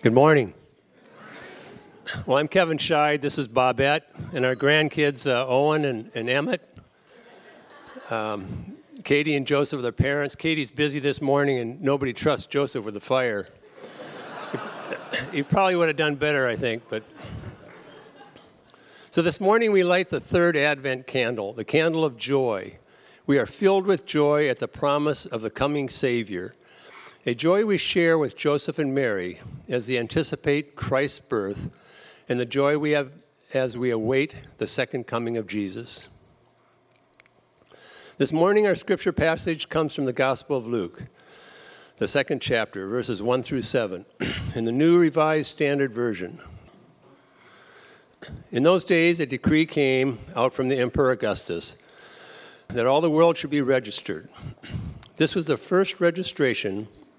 Good morning. Well, I'm Kevin Scheid. This is Bobette, and our grandkids, uh, Owen and, and Emmett. Um, Katie and Joseph are their parents. Katie's busy this morning, and nobody trusts Joseph with the fire. he probably would have done better, I think, but. So this morning we light the third Advent candle, the candle of joy. We are filled with joy at the promise of the coming Savior, a joy we share with Joseph and Mary as they anticipate Christ's birth, and the joy we have as we await the second coming of Jesus. This morning, our scripture passage comes from the Gospel of Luke, the second chapter, verses 1 through 7, in the New Revised Standard Version. In those days, a decree came out from the Emperor Augustus that all the world should be registered. This was the first registration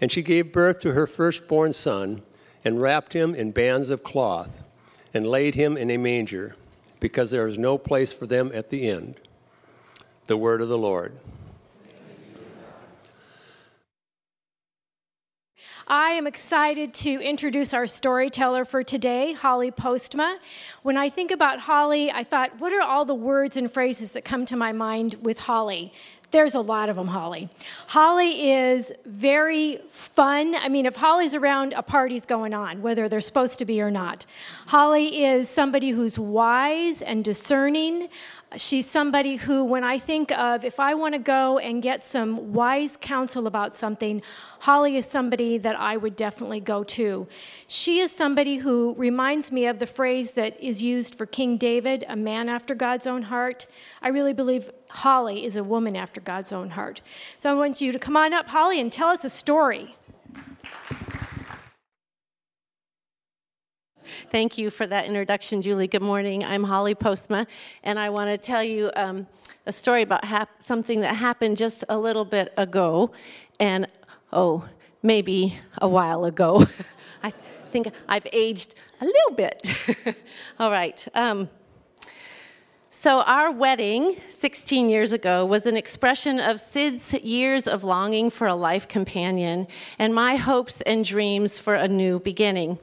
and she gave birth to her firstborn son, and wrapped him in bands of cloth, and laid him in a manger, because there is no place for them at the inn. The word of the Lord. I am excited to introduce our storyteller for today, Holly Postma. When I think about Holly, I thought, what are all the words and phrases that come to my mind with Holly? There's a lot of them, Holly. Holly is very fun. I mean, if Holly's around, a party's going on, whether they're supposed to be or not. Holly is somebody who's wise and discerning. She's somebody who, when I think of if I want to go and get some wise counsel about something, Holly is somebody that I would definitely go to. She is somebody who reminds me of the phrase that is used for King David, a man after God's own heart. I really believe Holly is a woman after God's own heart. So I want you to come on up, Holly, and tell us a story. Thank you for that introduction, Julie. Good morning. I'm Holly Postma, and I want to tell you um, a story about hap- something that happened just a little bit ago, and oh, maybe a while ago. I think I've aged a little bit. All right. Um, so, our wedding 16 years ago was an expression of Sid's years of longing for a life companion and my hopes and dreams for a new beginning.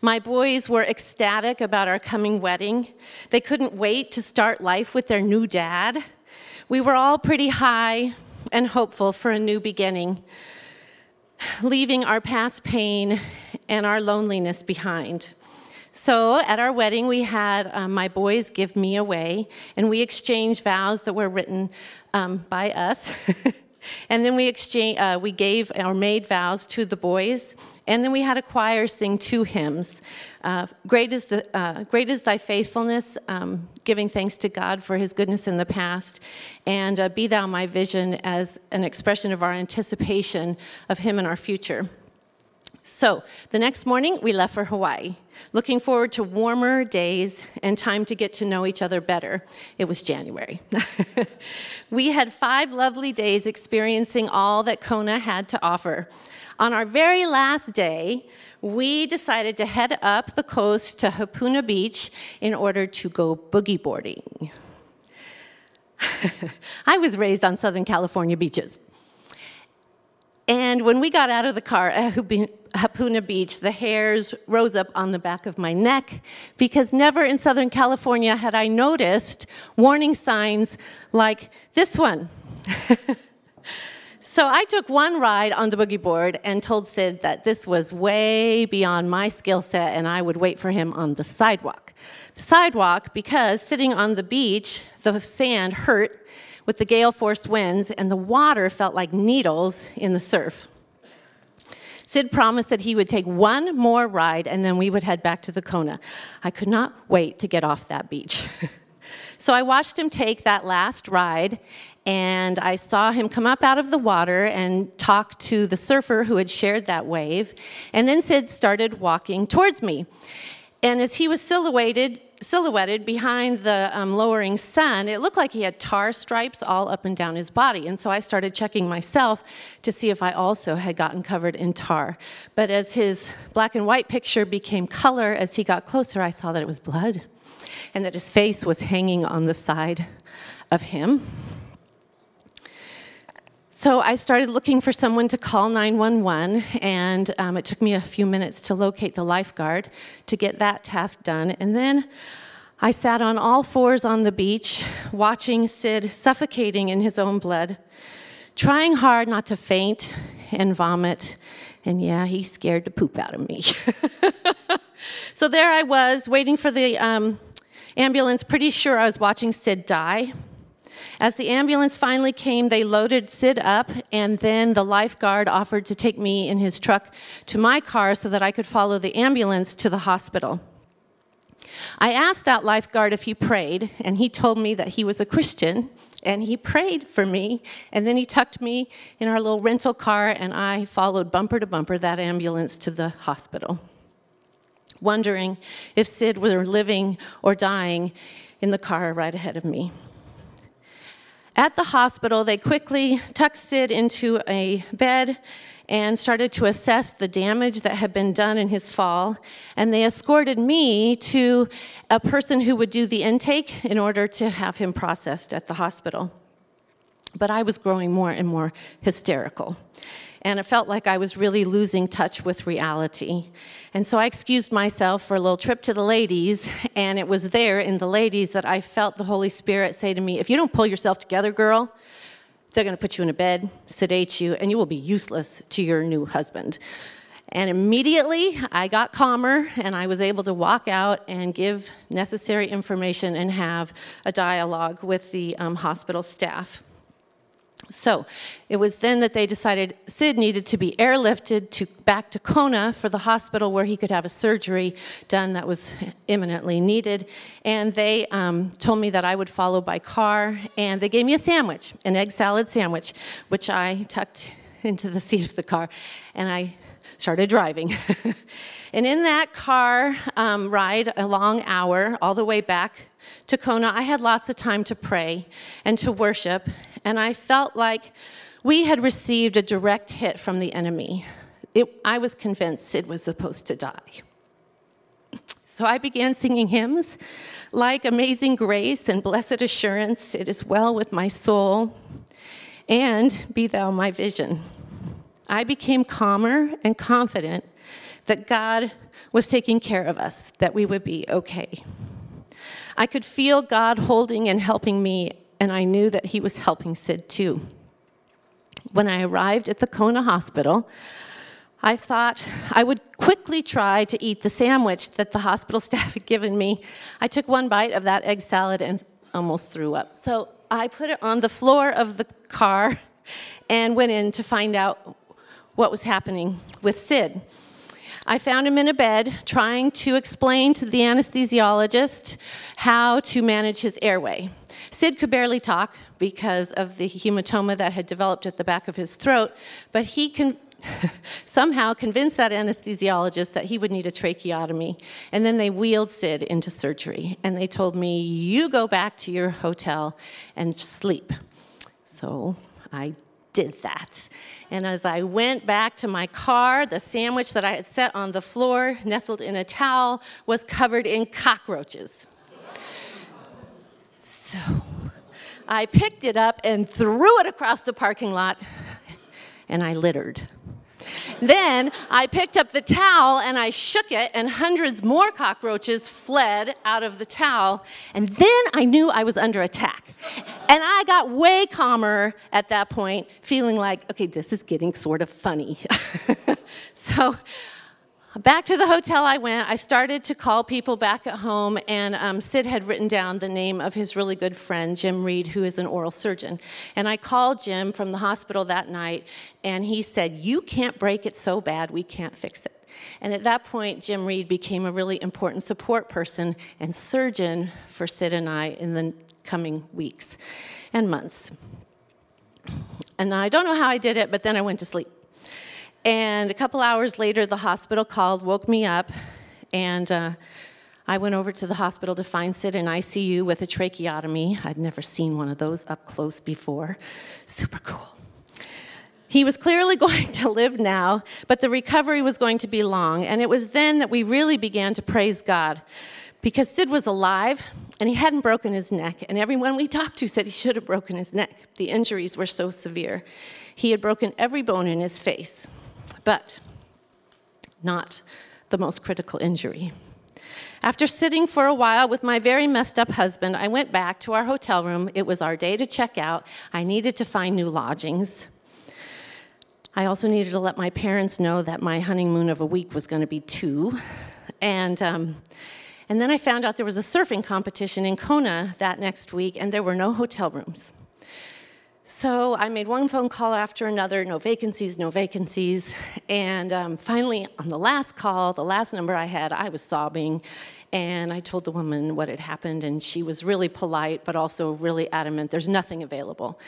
My boys were ecstatic about our coming wedding. They couldn't wait to start life with their new dad. We were all pretty high and hopeful for a new beginning, leaving our past pain and our loneliness behind. So at our wedding, we had um, my boys give me away, and we exchanged vows that were written um, by us. and then we exchanged, uh, we gave or made vows to the boys, and then we had a choir sing two hymns. Uh, great, is the, uh, great is thy faithfulness, um, giving thanks to God for his goodness in the past, and uh, be thou my vision as an expression of our anticipation of him in our future. So the next morning, we left for Hawaii, looking forward to warmer days and time to get to know each other better. It was January. we had five lovely days experiencing all that Kona had to offer. On our very last day, we decided to head up the coast to Hapuna Beach in order to go boogie boarding. I was raised on Southern California beaches. And when we got out of the car at Hapuna Beach, the hairs rose up on the back of my neck because never in Southern California had I noticed warning signs like this one. So I took one ride on the boogie board and told Sid that this was way beyond my skill set and I would wait for him on the sidewalk. The sidewalk, because sitting on the beach, the sand hurt with the gale force winds and the water felt like needles in the surf. Sid promised that he would take one more ride and then we would head back to the Kona. I could not wait to get off that beach. So I watched him take that last ride, and I saw him come up out of the water and talk to the surfer who had shared that wave. And then Sid started walking towards me. And as he was silhouetted, silhouetted behind the um, lowering sun, it looked like he had tar stripes all up and down his body. And so I started checking myself to see if I also had gotten covered in tar. But as his black and white picture became color, as he got closer, I saw that it was blood and that his face was hanging on the side of him. So I started looking for someone to call 911, and um, it took me a few minutes to locate the lifeguard to get that task done. And then I sat on all fours on the beach, watching Sid suffocating in his own blood, trying hard not to faint and vomit. And yeah, he scared the poop out of me. so there I was, waiting for the um, ambulance, pretty sure I was watching Sid die. As the ambulance finally came, they loaded Sid up, and then the lifeguard offered to take me in his truck to my car so that I could follow the ambulance to the hospital. I asked that lifeguard if he prayed, and he told me that he was a Christian, and he prayed for me. And then he tucked me in our little rental car, and I followed bumper to bumper that ambulance to the hospital, wondering if Sid were living or dying in the car right ahead of me. At the hospital, they quickly tucked Sid into a bed and started to assess the damage that had been done in his fall. And they escorted me to a person who would do the intake in order to have him processed at the hospital. But I was growing more and more hysterical and it felt like I was really losing touch with reality. And so I excused myself for a little trip to the ladies, and it was there in the ladies that I felt the Holy Spirit say to me, If you don't pull yourself together, girl, they're going to put you in a bed, sedate you, and you will be useless to your new husband. And immediately I got calmer and I was able to walk out and give necessary information and have a dialogue with the um, hospital staff. So it was then that they decided Sid needed to be airlifted to, back to Kona for the hospital where he could have a surgery done that was imminently needed. And they um, told me that I would follow by car, and they gave me a sandwich, an egg salad sandwich, which I tucked into the seat of the car, and I started driving. and in that car um, ride, a long hour, all the way back to Kona, I had lots of time to pray and to worship and I felt like we had received a direct hit from the enemy. It, I was convinced Sid was supposed to die. So I began singing hymns like Amazing Grace and Blessed Assurance, It is Well with My Soul, and Be Thou My Vision. I became calmer and confident that God was taking care of us, that we would be okay. I could feel God holding and helping me and I knew that he was helping Sid too. When I arrived at the Kona hospital, I thought I would quickly try to eat the sandwich that the hospital staff had given me. I took one bite of that egg salad and almost threw up. So I put it on the floor of the car and went in to find out what was happening with Sid. I found him in a bed trying to explain to the anesthesiologist how to manage his airway. Sid could barely talk because of the hematoma that had developed at the back of his throat, but he can somehow convinced that anesthesiologist that he would need a tracheotomy. And then they wheeled Sid into surgery. And they told me, You go back to your hotel and sleep. So I did that. And as I went back to my car, the sandwich that I had set on the floor, nestled in a towel, was covered in cockroaches. So I picked it up and threw it across the parking lot, and I littered. Then I picked up the towel and I shook it, and hundreds more cockroaches fled out of the towel. And then I knew I was under attack. And I got way calmer at that point, feeling like, okay, this is getting sort of funny. so back to the hotel I went. I started to call people back at home, and um, Sid had written down the name of his really good friend, Jim Reed, who is an oral surgeon. And I called Jim from the hospital that night, and he said, You can't break it so bad, we can't fix it. And at that point, Jim Reed became a really important support person and surgeon for Sid and I in the coming weeks and months. And I don't know how I did it, but then I went to sleep. And a couple hours later, the hospital called, woke me up, and uh, I went over to the hospital to find Sid in ICU with a tracheotomy. I'd never seen one of those up close before. Super cool. He was clearly going to live now, but the recovery was going to be long. And it was then that we really began to praise God because Sid was alive and he hadn't broken his neck. And everyone we talked to said he should have broken his neck. The injuries were so severe. He had broken every bone in his face, but not the most critical injury. After sitting for a while with my very messed up husband, I went back to our hotel room. It was our day to check out. I needed to find new lodgings. I also needed to let my parents know that my honeymoon of a week was going to be two. And, um, and then I found out there was a surfing competition in Kona that next week, and there were no hotel rooms. So I made one phone call after another, no vacancies, no vacancies. And um, finally, on the last call, the last number I had, I was sobbing. And I told the woman what had happened, and she was really polite, but also really adamant there's nothing available.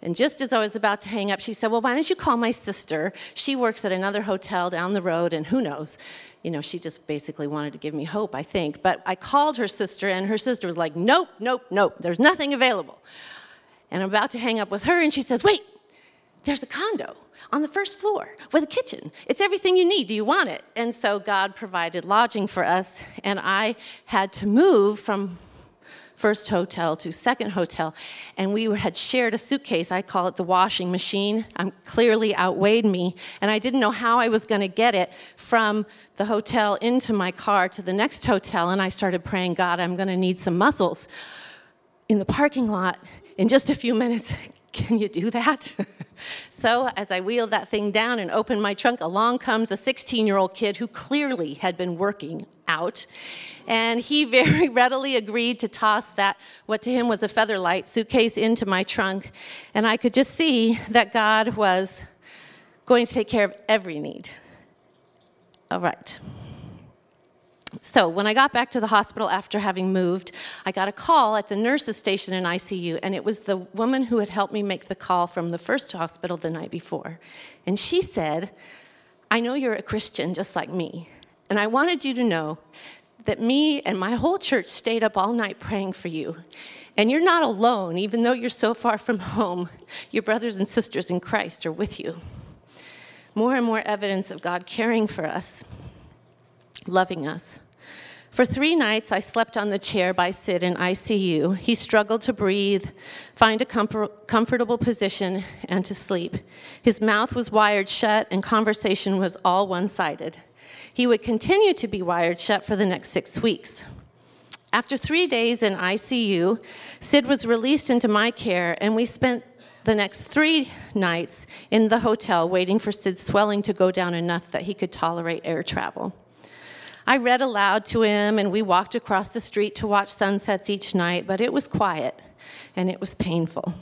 And just as I was about to hang up, she said, Well, why don't you call my sister? She works at another hotel down the road, and who knows? You know, she just basically wanted to give me hope, I think. But I called her sister, and her sister was like, Nope, nope, nope, there's nothing available. And I'm about to hang up with her, and she says, Wait, there's a condo on the first floor with a kitchen. It's everything you need. Do you want it? And so God provided lodging for us, and I had to move from first hotel to second hotel, and we had shared a suitcase. I call it the washing machine. Um, clearly outweighed me, and I didn't know how I was going to get it from the hotel into my car to the next hotel. And I started praying, God, I'm going to need some muscles in the parking lot in just a few minutes. Can you do that? so, as I wheeled that thing down and opened my trunk, along comes a 16 year old kid who clearly had been working out. And he very readily agreed to toss that, what to him was a featherlight suitcase, into my trunk. And I could just see that God was going to take care of every need. All right. So, when I got back to the hospital after having moved, I got a call at the nurse's station in ICU, and it was the woman who had helped me make the call from the first hospital the night before. And she said, I know you're a Christian just like me, and I wanted you to know that me and my whole church stayed up all night praying for you. And you're not alone, even though you're so far from home. Your brothers and sisters in Christ are with you. More and more evidence of God caring for us, loving us. For three nights, I slept on the chair by Sid in ICU. He struggled to breathe, find a comfortable position, and to sleep. His mouth was wired shut, and conversation was all one sided. He would continue to be wired shut for the next six weeks. After three days in ICU, Sid was released into my care, and we spent the next three nights in the hotel waiting for Sid's swelling to go down enough that he could tolerate air travel. I read aloud to him, and we walked across the street to watch sunsets each night, but it was quiet and it was painful.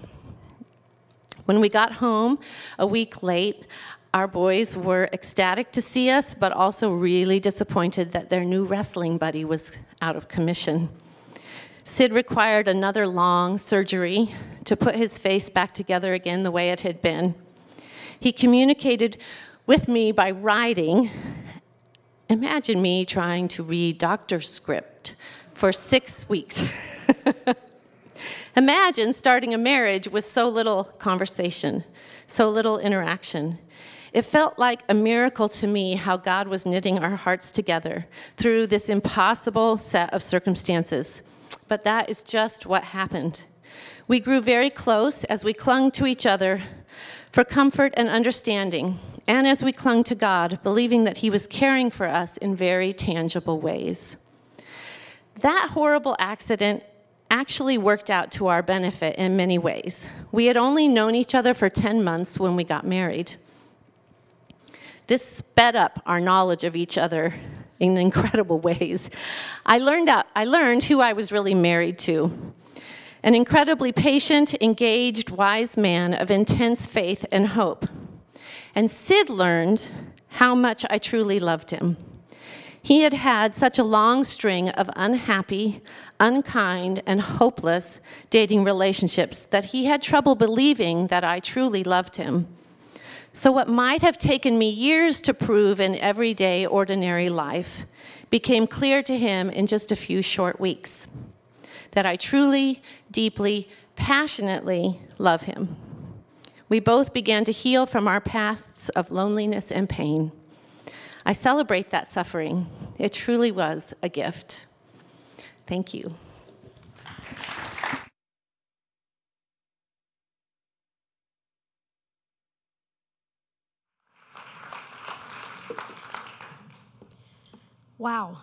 When we got home a week late, our boys were ecstatic to see us, but also really disappointed that their new wrestling buddy was out of commission. Sid required another long surgery to put his face back together again the way it had been. He communicated with me by writing Imagine me trying to read doctor's script for six weeks. Imagine starting a marriage with so little conversation, so little interaction. It felt like a miracle to me how God was knitting our hearts together through this impossible set of circumstances. But that is just what happened. We grew very close as we clung to each other for comfort and understanding, and as we clung to God, believing that He was caring for us in very tangible ways. That horrible accident actually worked out to our benefit in many ways. We had only known each other for 10 months when we got married. This sped up our knowledge of each other in incredible ways. I learned, out, I learned who I was really married to an incredibly patient, engaged, wise man of intense faith and hope. And Sid learned how much I truly loved him. He had had such a long string of unhappy, unkind, and hopeless dating relationships that he had trouble believing that I truly loved him. So, what might have taken me years to prove in everyday, ordinary life became clear to him in just a few short weeks that I truly, deeply, passionately love him. We both began to heal from our pasts of loneliness and pain. I celebrate that suffering. It truly was a gift. Thank you. Wow.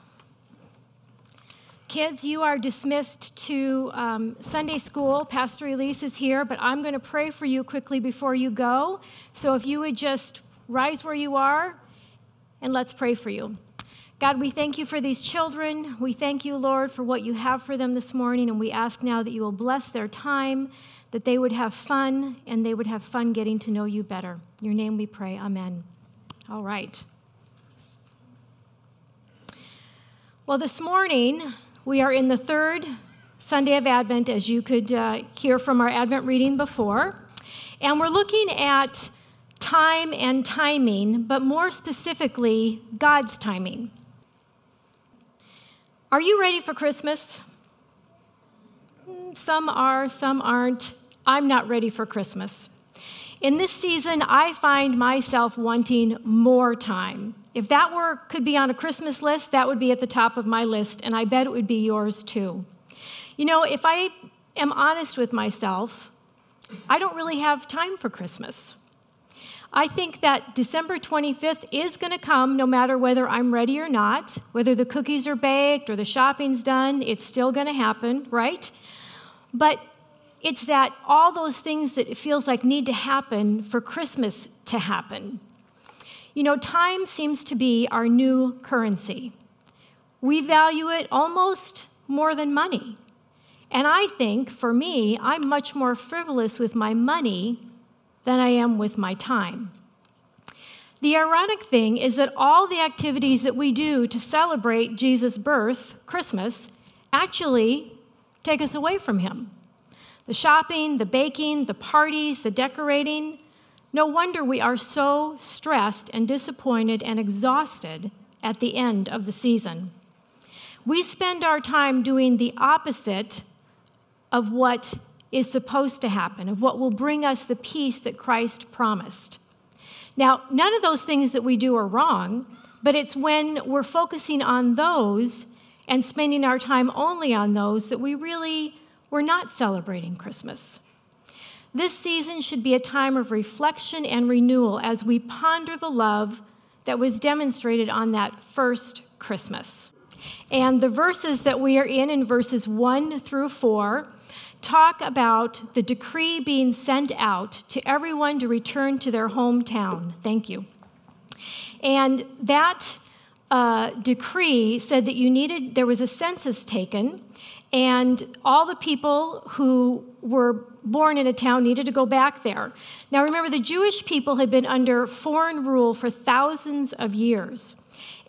Kids, you are dismissed to um, Sunday school. Pastor Elise is here, but I'm going to pray for you quickly before you go. So if you would just rise where you are, and let's pray for you. God, we thank you for these children. We thank you, Lord, for what you have for them this morning. And we ask now that you will bless their time, that they would have fun, and they would have fun getting to know you better. In your name we pray. Amen. All right. Well, this morning, we are in the third Sunday of Advent, as you could uh, hear from our Advent reading before. And we're looking at time and timing, but more specifically, God's timing. Are you ready for Christmas? Some are, some aren't. I'm not ready for Christmas. In this season, I find myself wanting more time. If that were could be on a Christmas list, that would be at the top of my list, and I bet it would be yours too. You know, if I am honest with myself, I don't really have time for Christmas. I think that December 25th is going to come no matter whether I'm ready or not, whether the cookies are baked or the shopping's done, it's still going to happen, right? But it's that all those things that it feels like need to happen for Christmas to happen. You know, time seems to be our new currency. We value it almost more than money. And I think for me, I'm much more frivolous with my money than I am with my time. The ironic thing is that all the activities that we do to celebrate Jesus' birth, Christmas, actually take us away from him. The shopping, the baking, the parties, the decorating. No wonder we are so stressed and disappointed and exhausted at the end of the season. We spend our time doing the opposite of what is supposed to happen, of what will bring us the peace that Christ promised. Now, none of those things that we do are wrong, but it's when we're focusing on those and spending our time only on those that we really we're not celebrating Christmas. This season should be a time of reflection and renewal as we ponder the love that was demonstrated on that first Christmas. And the verses that we are in, in verses 1 through 4, talk about the decree being sent out to everyone to return to their hometown. Thank you. And that uh, decree said that you needed, there was a census taken, and all the people who were born in a town needed to go back there. Now remember, the Jewish people had been under foreign rule for thousands of years.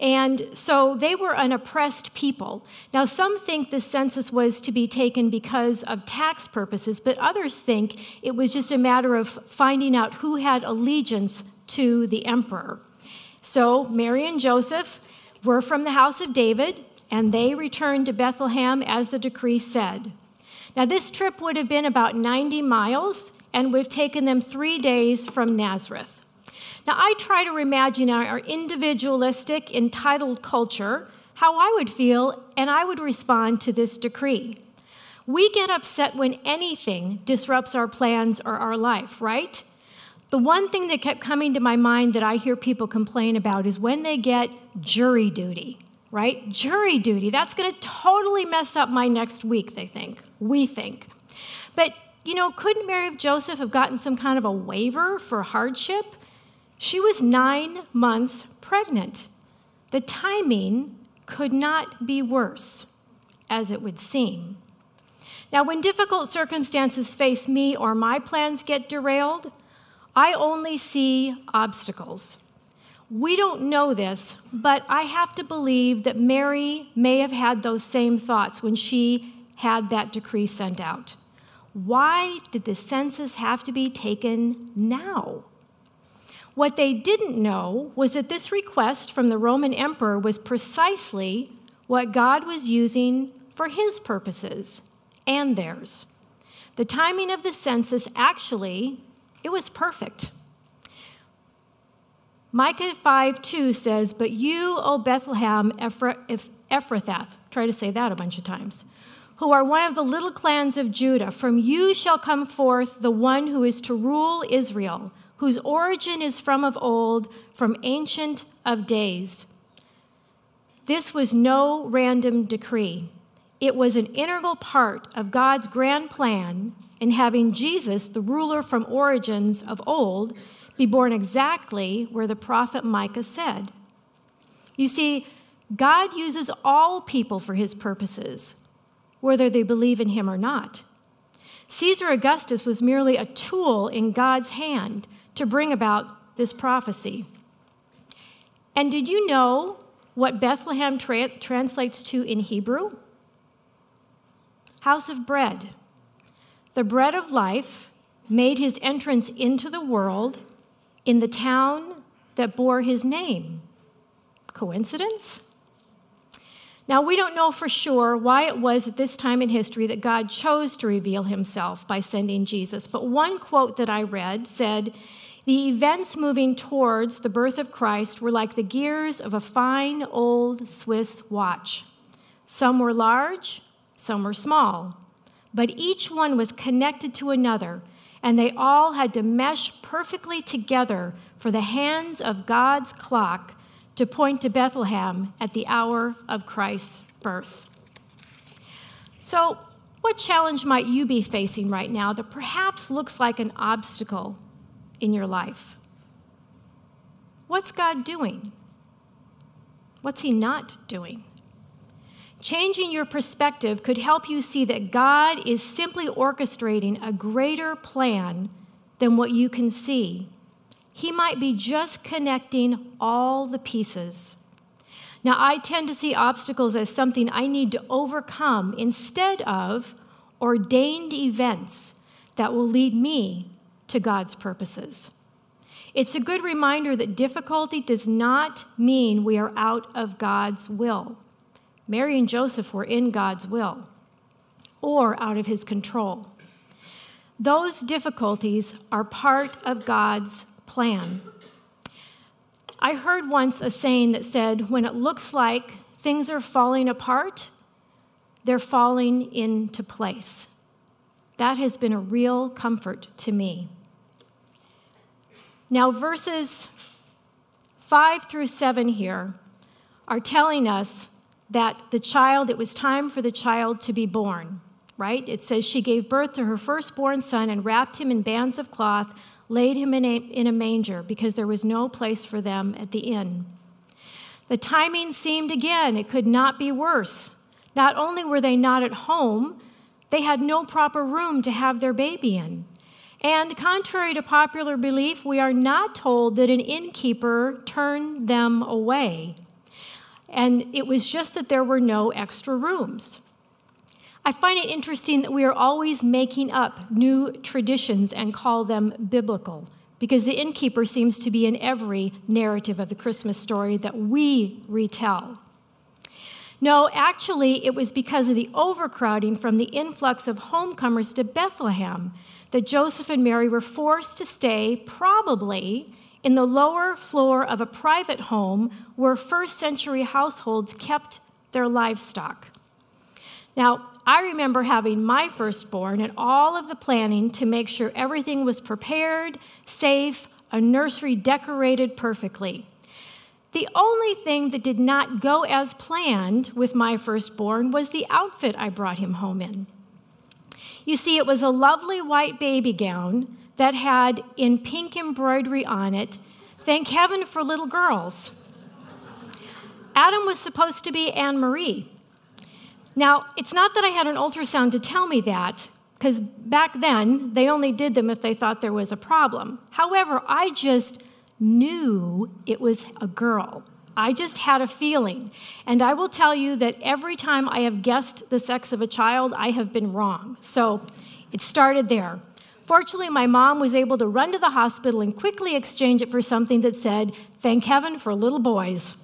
And so they were an oppressed people. Now, some think the census was to be taken because of tax purposes, but others think it was just a matter of finding out who had allegiance to the emperor. So, Mary and Joseph were from the house of David, and they returned to Bethlehem as the decree said. Now, this trip would have been about 90 miles, and have taken them three days from Nazareth. Now, I try to imagine our individualistic, entitled culture, how I would feel, and I would respond to this decree. We get upset when anything disrupts our plans or our life, right? The one thing that kept coming to my mind that I hear people complain about is when they get jury duty, right? Jury duty, that's going to totally mess up my next week, they think. We think. But, you know, couldn't Mary of Joseph have gotten some kind of a waiver for hardship? She was nine months pregnant. The timing could not be worse, as it would seem. Now, when difficult circumstances face me or my plans get derailed, I only see obstacles. We don't know this, but I have to believe that Mary may have had those same thoughts when she had that decree sent out. Why did the census have to be taken now? What they didn't know was that this request from the Roman emperor was precisely what God was using for his purposes and theirs. The timing of the census actually it was perfect. Micah 5 2 says, But you, O Bethlehem Ephrathah, try to say that a bunch of times, who are one of the little clans of Judah, from you shall come forth the one who is to rule Israel, whose origin is from of old, from ancient of days. This was no random decree. It was an integral part of God's grand plan in having Jesus, the ruler from origins of old, be born exactly where the prophet Micah said. You see, God uses all people for his purposes, whether they believe in him or not. Caesar Augustus was merely a tool in God's hand to bring about this prophecy. And did you know what Bethlehem tra- translates to in Hebrew? House of bread. The bread of life made his entrance into the world in the town that bore his name. Coincidence? Now, we don't know for sure why it was at this time in history that God chose to reveal himself by sending Jesus, but one quote that I read said, The events moving towards the birth of Christ were like the gears of a fine old Swiss watch. Some were large, some were small, but each one was connected to another and they all had to mesh perfectly together for the hands of God's clock to point to Bethlehem at the hour of Christ's birth. So, what challenge might you be facing right now that perhaps looks like an obstacle in your life? What's God doing? What's He not doing? Changing your perspective could help you see that God is simply orchestrating a greater plan than what you can see. He might be just connecting all the pieces. Now, I tend to see obstacles as something I need to overcome instead of ordained events that will lead me to God's purposes. It's a good reminder that difficulty does not mean we are out of God's will. Mary and Joseph were in God's will or out of his control. Those difficulties are part of God's plan. I heard once a saying that said, when it looks like things are falling apart, they're falling into place. That has been a real comfort to me. Now, verses 5 through 7 here are telling us that the child, it was time for the child to be born, right? It says she gave birth to her firstborn son and wrapped him in bands of cloth, laid him in a, in a manger because there was no place for them at the inn. The timing seemed again, it could not be worse. Not only were they not at home, they had no proper room to have their baby in. And contrary to popular belief, we are not told that an innkeeper turned them away and it was just that there were no extra rooms. I find it interesting that we are always making up new traditions and call them biblical, because the innkeeper seems to be in every narrative of the Christmas story that we retell. No, actually, it was because of the overcrowding from the influx of homecomers to Bethlehem that Joseph and Mary were forced to stay, probably in the lower floor of a private home where first century households kept their livestock. Now, I remember having my firstborn and all of the planning to make sure everything was prepared, safe, a nursery decorated perfectly. The only thing that did not go as planned with my firstborn was the outfit I brought him home in. You see, it was a lovely white baby gown that had in pink embroidery on it, Thank heaven for little girls. Adam was supposed to be Anne Marie. Now, it's not that I had an ultrasound to tell me that, because back then they only did them if they thought there was a problem. However, I just knew it was a girl. I just had a feeling. And I will tell you that every time I have guessed the sex of a child, I have been wrong. So it started there. Fortunately, my mom was able to run to the hospital and quickly exchange it for something that said, Thank heaven for little boys.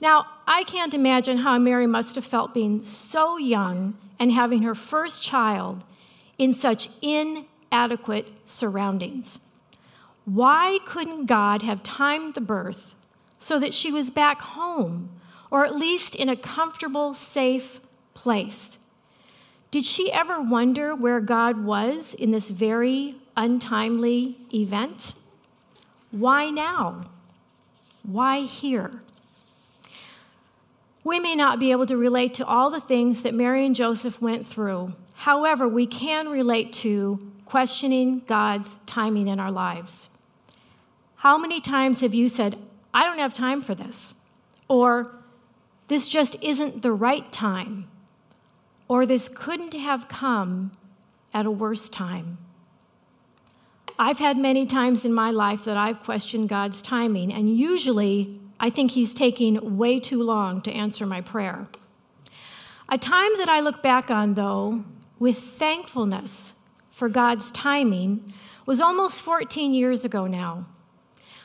Now, I can't imagine how Mary must have felt being so young and having her first child in such inadequate surroundings. Why couldn't God have timed the birth so that she was back home, or at least in a comfortable, safe place? Did she ever wonder where God was in this very untimely event? Why now? Why here? We may not be able to relate to all the things that Mary and Joseph went through. However, we can relate to questioning God's timing in our lives. How many times have you said, I don't have time for this? Or, this just isn't the right time? Or, this couldn't have come at a worse time? I've had many times in my life that I've questioned God's timing, and usually I think He's taking way too long to answer my prayer. A time that I look back on, though, with thankfulness for God's timing was almost 14 years ago now.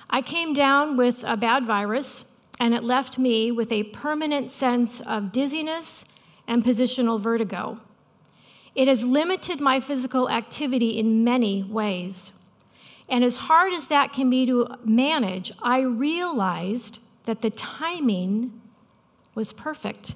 I came down with a bad virus, and it left me with a permanent sense of dizziness and positional vertigo. It has limited my physical activity in many ways. And as hard as that can be to manage, I realized that the timing was perfect.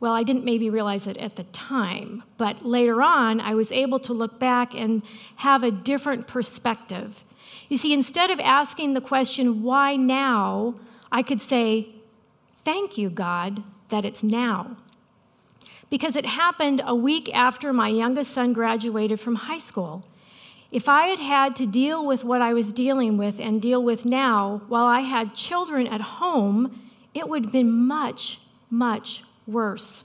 Well, I didn't maybe realize it at the time, but later on, I was able to look back and have a different perspective. You see, instead of asking the question, why now, I could say, thank you, God, that it's now. Because it happened a week after my youngest son graduated from high school. If I had had to deal with what I was dealing with and deal with now while I had children at home, it would have been much, much worse.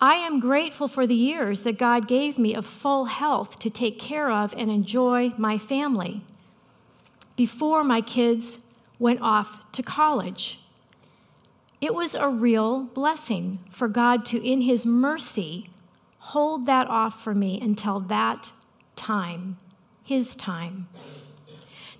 I am grateful for the years that God gave me of full health to take care of and enjoy my family before my kids went off to college. It was a real blessing for God to, in His mercy, hold that off for me until that time, His time.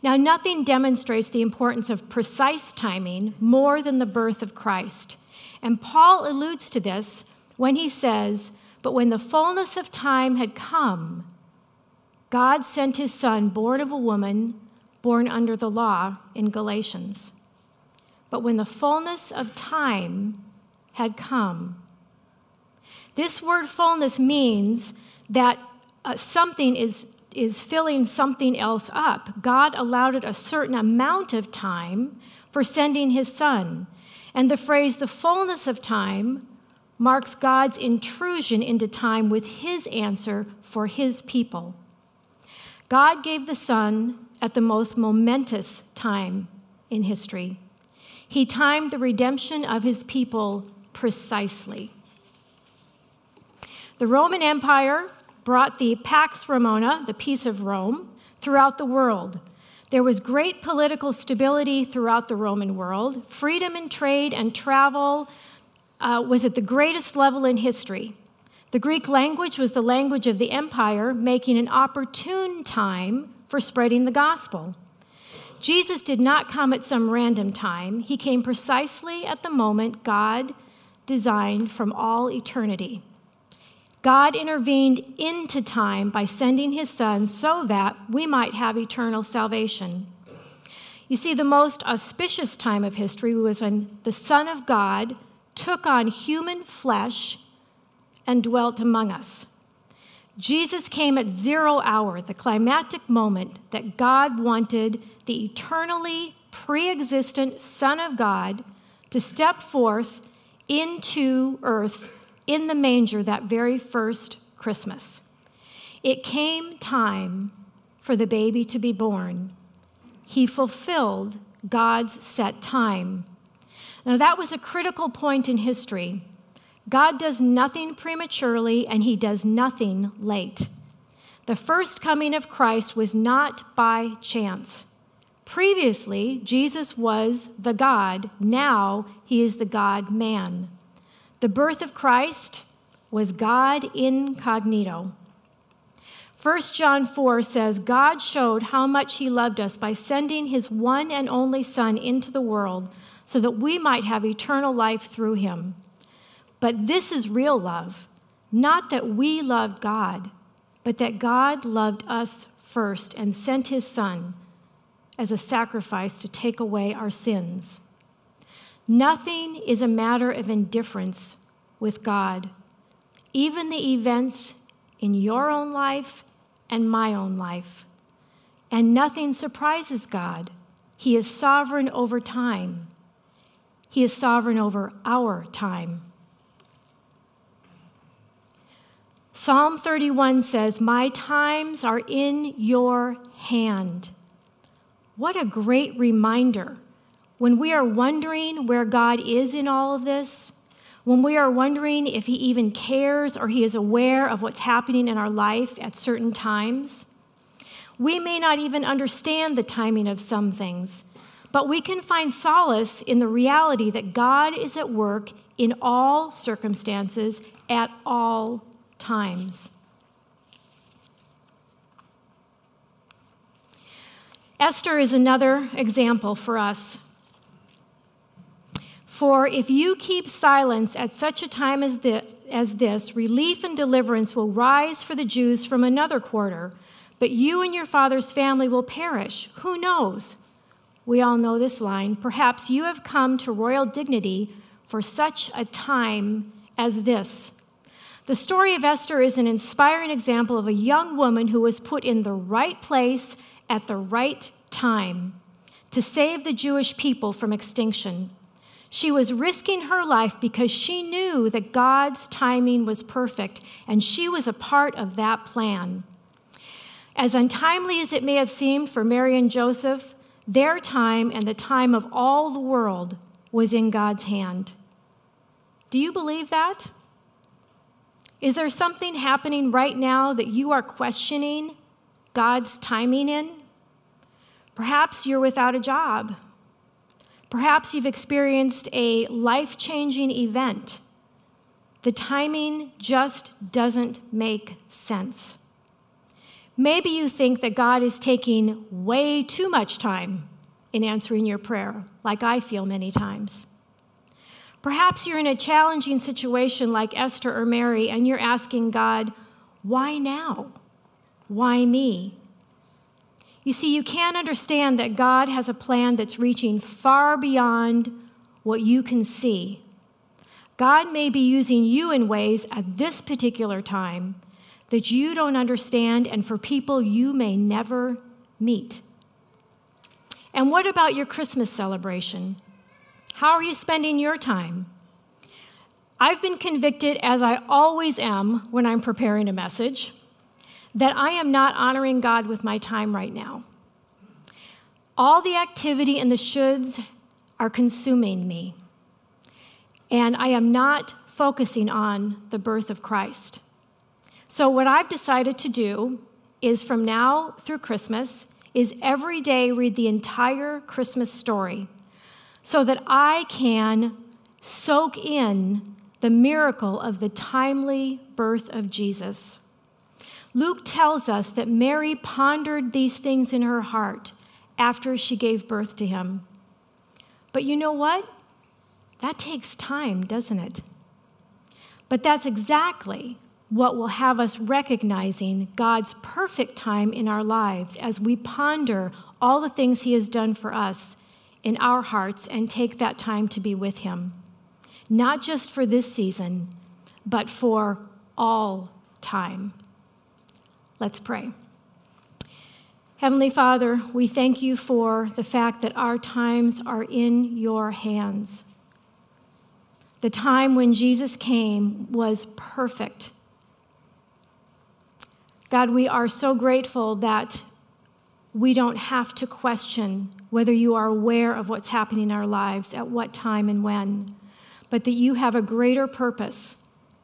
Now, nothing demonstrates the importance of precise timing more than the birth of Christ. And Paul alludes to this when he says, But when the fullness of time had come, God sent his son, born of a woman, born under the law in Galatians. But when the fullness of time had come, this word fullness means that uh, something is, is filling something else up. God allowed it a certain amount of time for sending his son. And the phrase the fullness of time marks God's intrusion into time with his answer for his people. God gave the Son at the most momentous time in history. He timed the redemption of his people precisely. The Roman Empire brought the Pax Romana, the peace of Rome, throughout the world. There was great political stability throughout the Roman world. Freedom in trade and travel uh, was at the greatest level in history. The Greek language was the language of the empire, making an opportune time for spreading the gospel. Jesus did not come at some random time, he came precisely at the moment God designed from all eternity. God intervened into time by sending his son so that we might have eternal salvation. You see, the most auspicious time of history was when the Son of God took on human flesh and dwelt among us. Jesus came at zero hour, the climactic moment that God wanted the eternally pre existent Son of God to step forth into earth in the manger that very first Christmas. It came time for the baby to be born. He fulfilled God's set time. Now, that was a critical point in history God does nothing prematurely and he does nothing late. The first coming of Christ was not by chance. Previously, Jesus was the God. Now he is the God man. The birth of Christ was God incognito. 1 John 4 says, God showed how much he loved us by sending his one and only Son into the world so that we might have eternal life through him. But this is real love, not that we loved God, but that God loved us first and sent his Son as a sacrifice to take away our sins. Nothing is a matter of indifference with God. Even the events in your own life and my own life. And nothing surprises God. He is sovereign over time, He is sovereign over our time. Psalm 31 says, My times are in your hand. What a great reminder. When we are wondering where God is in all of this, when we are wondering if He even cares or He is aware of what's happening in our life at certain times. We may not even understand the timing of some things, but we can find solace in the reality that God is at work in all circumstances at all times. Esther is another example for us for if you keep silence at such a time as, the, as this, relief and deliverance will rise for the Jews from another quarter, but you and your father's family will perish. Who knows? We all know this line. Perhaps you have come to royal dignity for such a time as this. The story of Esther is an inspiring example of a young woman who was put in the right place at the right time to save the Jewish people from extinction. She was risking her life because she knew that God's timing was perfect, and she was a part of that plan. As untimely as it may have seemed for Mary and Joseph, their time and the time of all the world was in God's hand. Do you believe that? Is there something happening right now that you are questioning God's timing in? Perhaps you're without a job. Perhaps you've experienced a life changing event. The timing just doesn't make sense. Maybe you think that God is taking way too much time in answering your prayer, like I feel many times. Perhaps you're in a challenging situation like Esther or Mary, and you're asking God, why now? Why me? You see, you can't understand that God has a plan that's reaching far beyond what you can see. God may be using you in ways at this particular time that you don't understand and for people you may never meet. And what about your Christmas celebration? How are you spending your time? I've been convicted, as I always am when I'm preparing a message, that I am not honoring God with my time right now. All the activity and the shoulds are consuming me, and I am not focusing on the birth of Christ. So, what I've decided to do is from now through Christmas, is every day read the entire Christmas story so that I can soak in the miracle of the timely birth of Jesus. Luke tells us that Mary pondered these things in her heart after she gave birth to him. But you know what? That takes time, doesn't it? But that's exactly what will have us recognizing God's perfect time in our lives as we ponder all the things He has done for us in our hearts and take that time to be with Him. Not just for this season, but for all time. Let's pray. Heavenly Father, we thank you for the fact that our times are in your hands. The time when Jesus came was perfect. God, we are so grateful that we don't have to question whether you are aware of what's happening in our lives, at what time and when, but that you have a greater purpose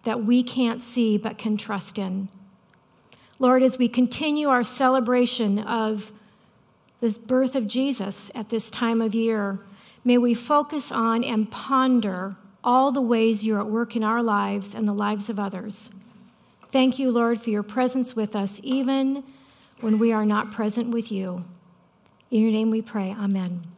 that we can't see but can trust in. Lord, as we continue our celebration of this birth of Jesus at this time of year, may we focus on and ponder all the ways you're at work in our lives and the lives of others. Thank you, Lord, for your presence with us, even when we are not present with you. In your name we pray. Amen.